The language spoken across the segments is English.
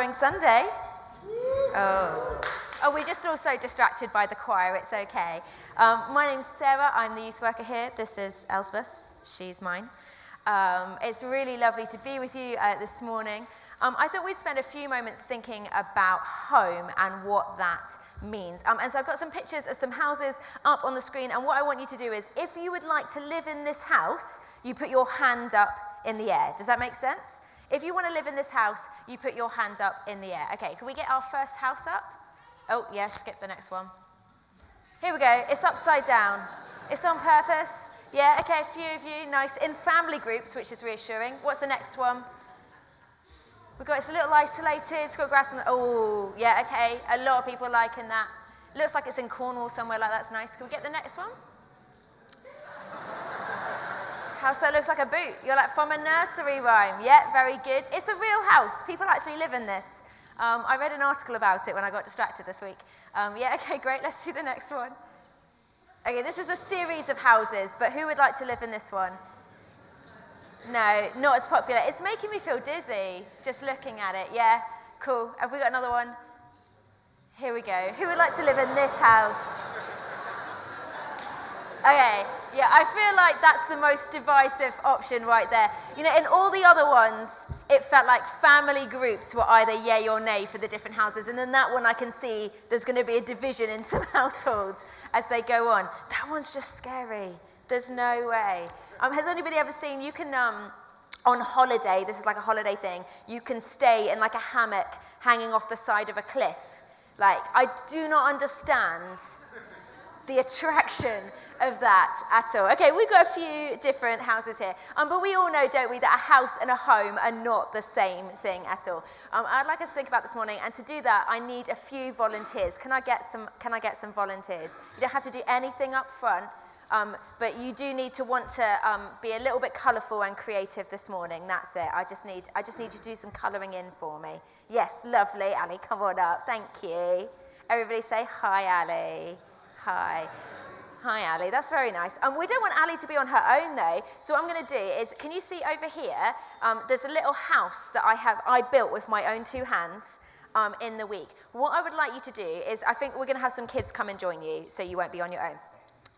Mothering Sunday. Oh. Oh, we're just also distracted by the choir. It's okay. Um, my name's Sarah. I'm the youth worker here. This is Elspeth. She's mine. Um, it's really lovely to be with you uh, this morning. Um, I thought we'd spend a few moments thinking about home and what that means. Um, and so I've got some pictures of some houses up on the screen. And what I want you to do is, if you would like to live in this house, you put your hand up in the air. Does that make sense? If you want to live in this house, you put your hand up in the air. Okay, can we get our first house up? Oh, yeah, skip the next one. Here we go. It's upside down. It's on purpose. Yeah, okay, a few of you. Nice. In family groups, which is reassuring. What's the next one? We've got it's a little isolated. It's got grass and oh, yeah, okay. A lot of people liking that. Looks like it's in Cornwall somewhere like that's nice. Can we get the next one? House that looks like a boot. You're like from a nursery rhyme. Yeah, very good. It's a real house. People actually live in this. Um, I read an article about it when I got distracted this week. Um, yeah, okay, great. Let's see the next one. Okay, this is a series of houses, but who would like to live in this one? No, not as popular. It's making me feel dizzy just looking at it. Yeah, cool. Have we got another one? Here we go. Who would like to live in this house? Okay, yeah, I feel like that's the most divisive option right there. You know, in all the other ones, it felt like family groups were either yay or nay for the different houses. And then that one, I can see there's going to be a division in some households as they go on. That one's just scary. There's no way. Um, has anybody ever seen, you can, um, on holiday, this is like a holiday thing, you can stay in like a hammock hanging off the side of a cliff. Like, I do not understand the attraction of that at all. Okay, we've got a few different houses here. Um, but we all know, don't we, that a house and a home are not the same thing at all. Um, I'd like us to think about this morning, and to do that, I need a few volunteers. Can I get some, can I get some volunteers? You don't have to do anything up front. Um, but you do need to want to um, be a little bit colourful and creative this morning. That's it. I just need, I just need you to do some colouring in for me. Yes, lovely, Ali. Come on up. Thank you. Everybody say hi, Ali. Hi. Hi, Ali. That's very nice. Um, we don't want Ali to be on her own, though. So what I'm going to do is, can you see over here? Um, there's a little house that I have I built with my own two hands. Um, in the week. What I would like you to do is, I think we're going to have some kids come and join you, so you won't be on your own.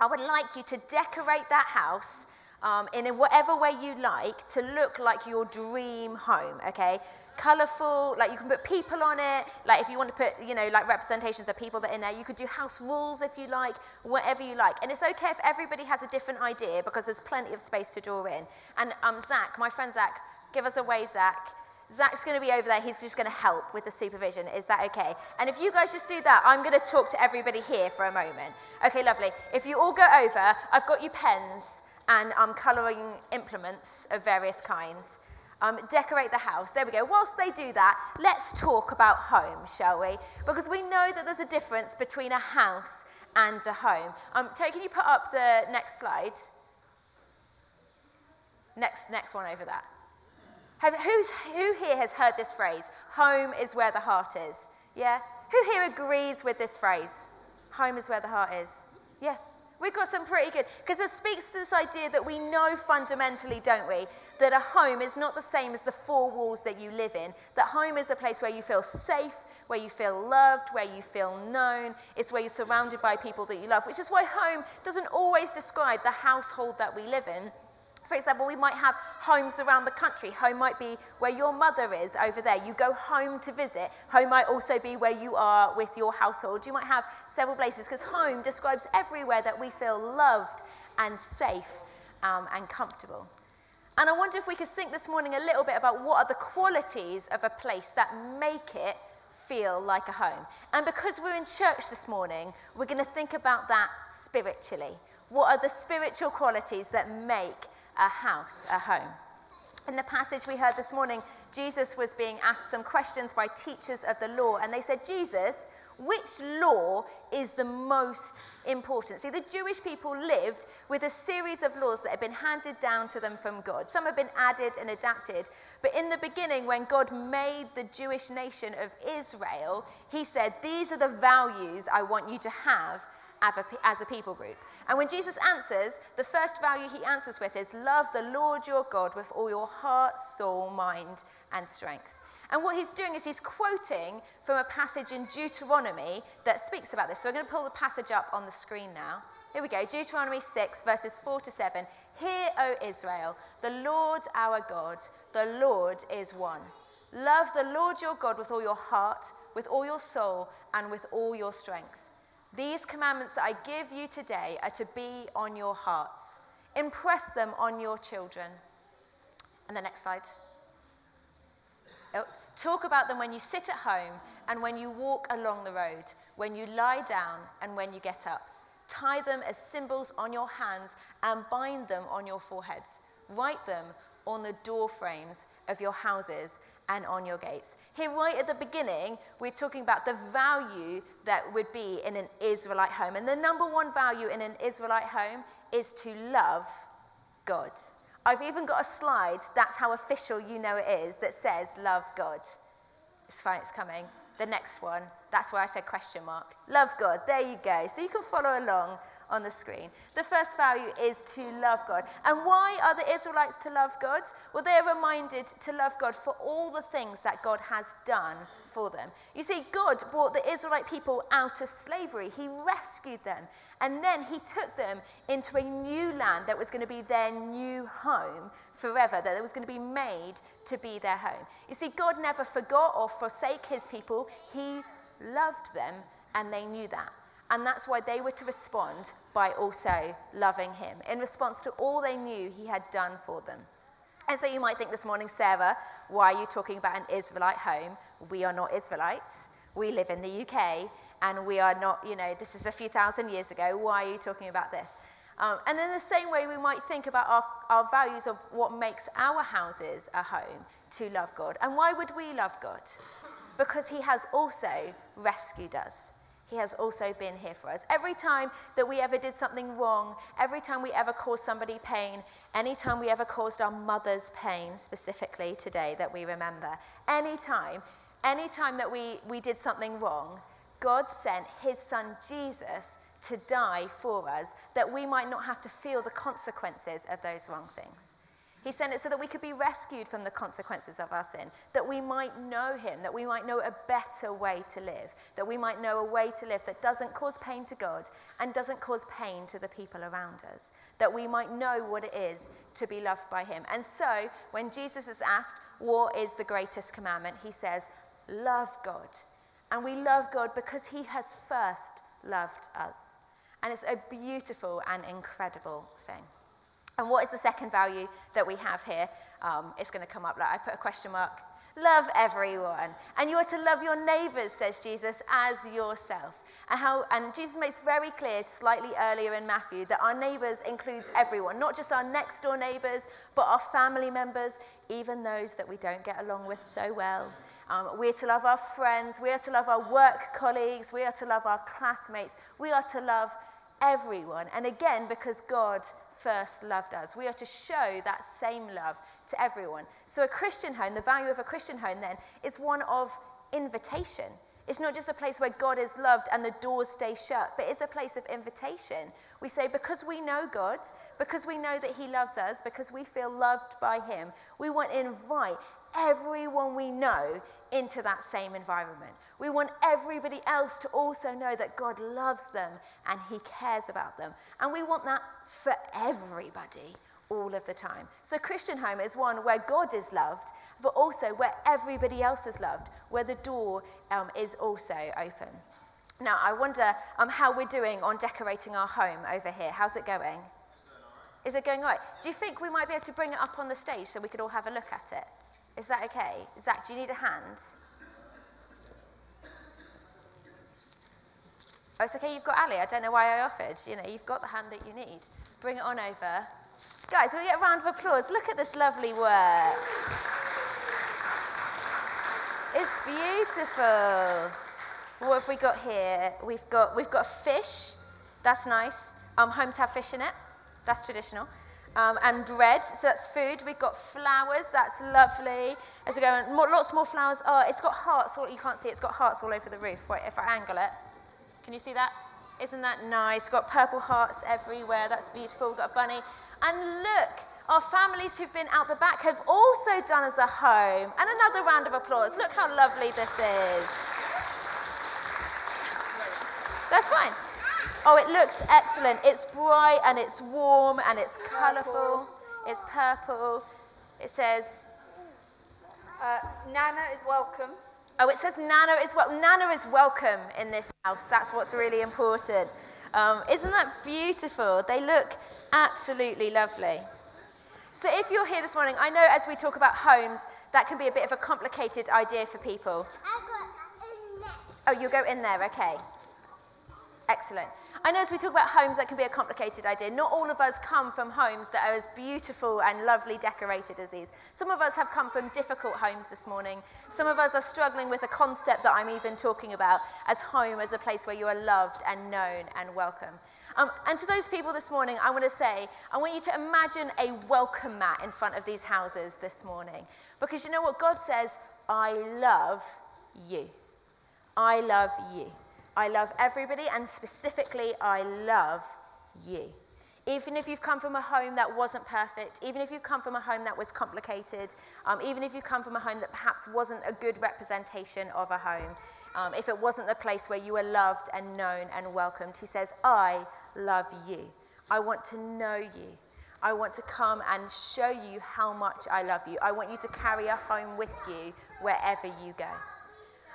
I would like you to decorate that house um, in whatever way you like to look like your dream home, okay? Colourful, like you can put people on it, like if you want to put, you know, like representations of people that are in there, you could do house rules if you like, whatever you like. And it's okay if everybody has a different idea because there's plenty of space to draw in. And um, Zach, my friend Zach, give us a wave, Zach. Zach's going to be over there. He's just going to help with the supervision. Is that okay? And if you guys just do that, I'm going to talk to everybody here for a moment. Okay, lovely. If you all go over, I've got you pens and um, colouring implements of various kinds. Um, decorate the house. There we go. Whilst they do that, let's talk about home, shall we? Because we know that there's a difference between a house and a home. Um, Terry, can you put up the next slide? Next, next one over that. Have, who's, who here has heard this phrase? Home is where the heart is. Yeah? Who here agrees with this phrase? Home is where the heart is. Yeah, We've got some pretty good, because it speaks to this idea that we know fundamentally, don't we, that a home is not the same as the four walls that you live in. That home is a place where you feel safe, where you feel loved, where you feel known. It's where you're surrounded by people that you love, which is why home doesn't always describe the household that we live in. For example, we might have homes around the country. Home might be where your mother is over there. You go home to visit. Home might also be where you are with your household. You might have several places because home describes everywhere that we feel loved and safe um, and comfortable. And I wonder if we could think this morning a little bit about what are the qualities of a place that make it feel like a home. And because we're in church this morning, we're going to think about that spiritually. What are the spiritual qualities that make a house, a home. In the passage we heard this morning, Jesus was being asked some questions by teachers of the law, and they said, Jesus, which law is the most important? See, the Jewish people lived with a series of laws that had been handed down to them from God. Some have been added and adapted, but in the beginning, when God made the Jewish nation of Israel, He said, These are the values I want you to have as a people group. And when Jesus answers, the first value he answers with is love the Lord your God with all your heart, soul, mind, and strength. And what he's doing is he's quoting from a passage in Deuteronomy that speaks about this. So I'm going to pull the passage up on the screen now. Here we go Deuteronomy 6, verses 4 to 7. Hear, O Israel, the Lord our God, the Lord is one. Love the Lord your God with all your heart, with all your soul, and with all your strength. These commandments that I give you today are to be on your hearts. Impress them on your children. And the next slide. Oh, talk about them when you sit at home and when you walk along the road, when you lie down and when you get up. Tie them as symbols on your hands and bind them on your foreheads. Write them on the door frames of your houses and on your gates. Here, right at the beginning, we're talking about the value that would be in an Israelite home. And the number one value in an Israelite home is to love God. I've even got a slide, that's how official you know it is, that says love God. It's fine, it's coming. The next one, that's where I said question mark. Love God, there you go. So you can follow along on the screen. The first value is to love God. And why are the Israelites to love God? Well, they're reminded to love God for all the things that God has done for them. You see, God brought the Israelite people out of slavery, He rescued them. And then he took them into a new land that was going to be their new home forever, that was going to be made to be their home. You see, God never forgot or forsake his people. He loved them, and they knew that. And that's why they were to respond by also loving him in response to all they knew he had done for them. And so you might think this morning, Sarah, why are you talking about an Israelite home? We are not Israelites. We live in the UK and we are not, you know, this is a few thousand years ago. Why are you talking about this? Um, and in the same way, we might think about our, our values of what makes our houses a home to love God. And why would we love God? Because He has also rescued us. He has also been here for us. Every time that we ever did something wrong, every time we ever caused somebody pain, any time we ever caused our mothers pain, specifically today that we remember, any time, any time that we, we did something wrong, God sent his son Jesus to die for us that we might not have to feel the consequences of those wrong things. He sent it so that we could be rescued from the consequences of our sin, that we might know Him, that we might know a better way to live, that we might know a way to live that doesn't cause pain to God and doesn't cause pain to the people around us, that we might know what it is to be loved by Him. And so, when Jesus is asked, What is the greatest commandment? He says, Love God. And we love God because He has first loved us. And it's a beautiful and incredible thing. And what is the second value that we have here? Um, it's going to come up like I put a question mark. Love everyone. And you are to love your neighbors, says Jesus, as yourself. And, how, and Jesus makes very clear, slightly earlier in Matthew, that our neighbors includes everyone, not just our next door neighbors, but our family members, even those that we don't get along with so well. Um, we are to love our friends, we are to love our work colleagues, we are to love our classmates, we are to love everyone. And again, because God first loved us. We are to show that same love to everyone. So, a Christian home, the value of a Christian home then, is one of invitation. It's not just a place where God is loved and the doors stay shut, but it's a place of invitation. We say, because we know God, because we know that He loves us, because we feel loved by Him, we want to invite everyone we know into that same environment. We want everybody else to also know that God loves them and He cares about them. And we want that for everybody all of the time. So, Christian home is one where God is loved, but also where everybody else is loved, where the door um, is also open. Now, I wonder um, how we're doing on decorating our home over here. How's it going? Is it going all right? Do you think we might be able to bring it up on the stage so we could all have a look at it? Is that okay? Zach, do you need a hand? Oh, it's okay, you've got Ali. I don't know why I offered. You know, you've got the hand that you need. Bring it on over. Guys, we get a round of applause. Look at this lovely work. It's beautiful. What have we got here? We've got, we've got fish. That's nice. Um, homes have fish in it. That's traditional um, and bread. So that's food. We've got flowers. That's lovely. As we go on, lots more flowers. Oh, it's got hearts. You can't see it. It's got hearts all over the roof. Wait, if I angle it. Can you see that? Isn't that nice? Got purple hearts everywhere. That's beautiful. We've got a bunny. And look, our families who've been out the back have also done us a home. And another round of applause. Look how lovely this is. That's fine. Oh, it looks excellent. It's bright and it's warm and it's colourful. It's purple. It says. Uh, Nana is welcome. Oh, it says Nana is well. Nana is welcome in this house. That's what's really important. Um, isn't that beautiful? They look absolutely lovely. So, if you're here this morning, I know as we talk about homes, that can be a bit of a complicated idea for people. Oh, you'll go in there, okay. Excellent. I know as we talk about homes, that can be a complicated idea. Not all of us come from homes that are as beautiful and lovely decorated as these. Some of us have come from difficult homes this morning. Some of us are struggling with a concept that I'm even talking about as home, as a place where you are loved and known and welcome. Um, and to those people this morning, I want to say, I want you to imagine a welcome mat in front of these houses this morning. Because you know what? God says, I love you. I love you. I love everybody, and specifically, I love you. Even if you've come from a home that wasn't perfect, even if you've come from a home that was complicated, um, even if you come from a home that perhaps wasn't a good representation of a home, um, if it wasn't the place where you were loved and known and welcomed, he says, I love you. I want to know you. I want to come and show you how much I love you. I want you to carry a home with you wherever you go.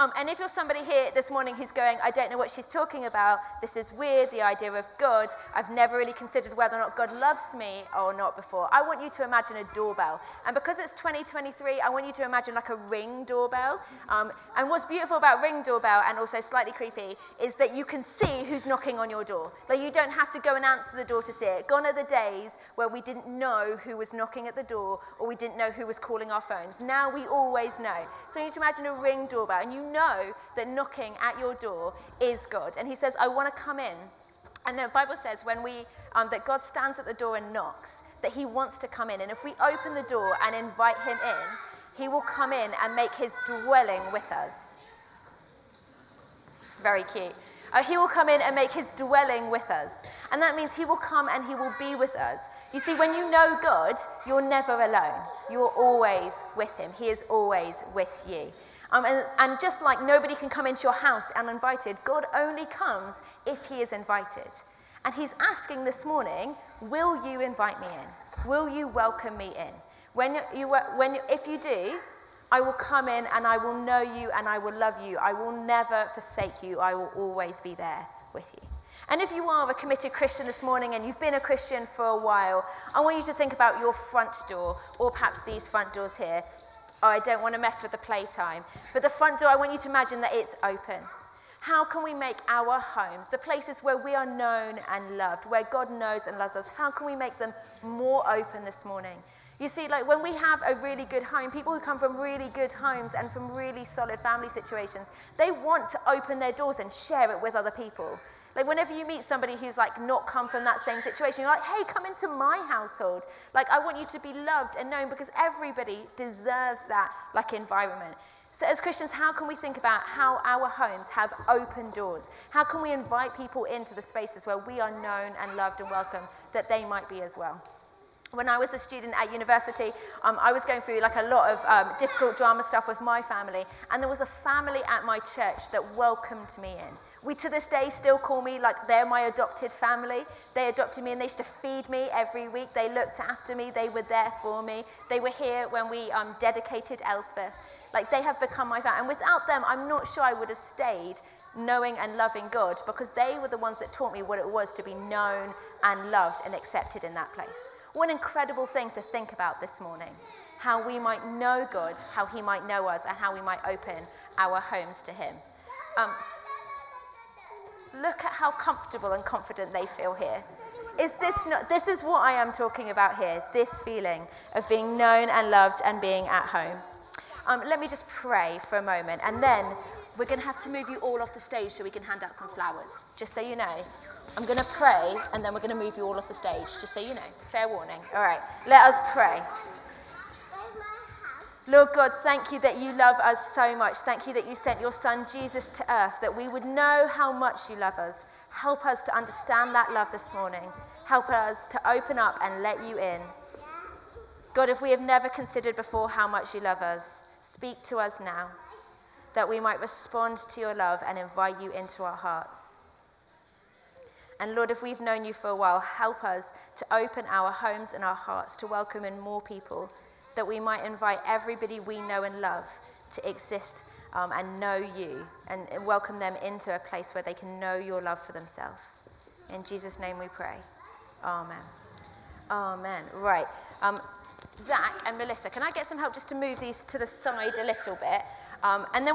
Um, and if you're somebody here this morning who's going, I don't know what she's talking about, this is weird, the idea of God, I've never really considered whether or not God loves me or not before, I want you to imagine a doorbell. And because it's 2023, I want you to imagine like a ring doorbell. Um, and what's beautiful about ring doorbell and also slightly creepy is that you can see who's knocking on your door. Like you don't have to go and answer the door to see it. Gone are the days where we didn't know who was knocking at the door or we didn't know who was calling our phones. Now we always know. So you need to imagine a ring doorbell and you know that knocking at your door is God. And he says, I want to come in. And the Bible says when we, um, that God stands at the door and knocks, that he wants to come in. And if we open the door and invite him in, he will come in and make his dwelling with us. It's very cute. Uh, he will come in and make his dwelling with us. And that means he will come and he will be with us. You see, when you know God, you're never alone. You're always with him. He is always with you. Um, and, and just like nobody can come into your house uninvited, God only comes if he is invited. And he's asking this morning, will you invite me in? Will you welcome me in? When you, when, if you do, I will come in and I will know you and I will love you. I will never forsake you. I will always be there with you. And if you are a committed Christian this morning and you've been a Christian for a while, I want you to think about your front door, or perhaps these front doors here. Oh, I don't want to mess with the playtime. But the front door, I want you to imagine that it's open. How can we make our homes, the places where we are known and loved, where God knows and loves us, how can we make them more open this morning? You see, like when we have a really good home, people who come from really good homes and from really solid family situations, they want to open their doors and share it with other people. Like whenever you meet somebody who's like not come from that same situation, you're like, hey, come into my household. Like I want you to be loved and known because everybody deserves that like environment. So as Christians, how can we think about how our homes have open doors? How can we invite people into the spaces where we are known and loved and welcome that they might be as well? when I was a student at university, um, I was going through like a lot of um, difficult drama stuff with my family, and there was a family at my church that welcomed me in. We to this day still call me like they're my adopted family. They adopted me and they used to feed me every week. They looked after me. They were there for me. They were here when we um, dedicated Elspeth. Like they have become my family. And without them, I'm not sure I would have stayed knowing and loving God because they were the ones that taught me what it was to be known and loved and accepted in that place. What an incredible thing to think about this morning. How we might know God, how He might know us, and how we might open our homes to Him. Um, Look at how comfortable and confident they feel here. Is this not, this is what I am talking about here, this feeling of being known and loved and being at home. Um, let me just pray for a moment, and then we're going to have to move you all off the stage so we can hand out some flowers, just so you know. I'm going to pray, and then we're going to move you all off the stage, just so you know. Fair warning. All right, let us pray. Lord God, thank you that you love us so much. Thank you that you sent your son Jesus to earth, that we would know how much you love us. Help us to understand that love this morning. Help us to open up and let you in. God, if we have never considered before how much you love us, speak to us now that we might respond to your love and invite you into our hearts. And Lord, if we've known you for a while, help us to open our homes and our hearts to welcome in more people, that we might invite everybody we know and love to exist um, and know you and welcome them into a place where they can know your love for themselves. In Jesus' name we pray. Amen. Amen. Right. Um, Zach and Melissa, can I get some help just to move these to the side a little bit? Um, and then